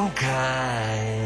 Okay.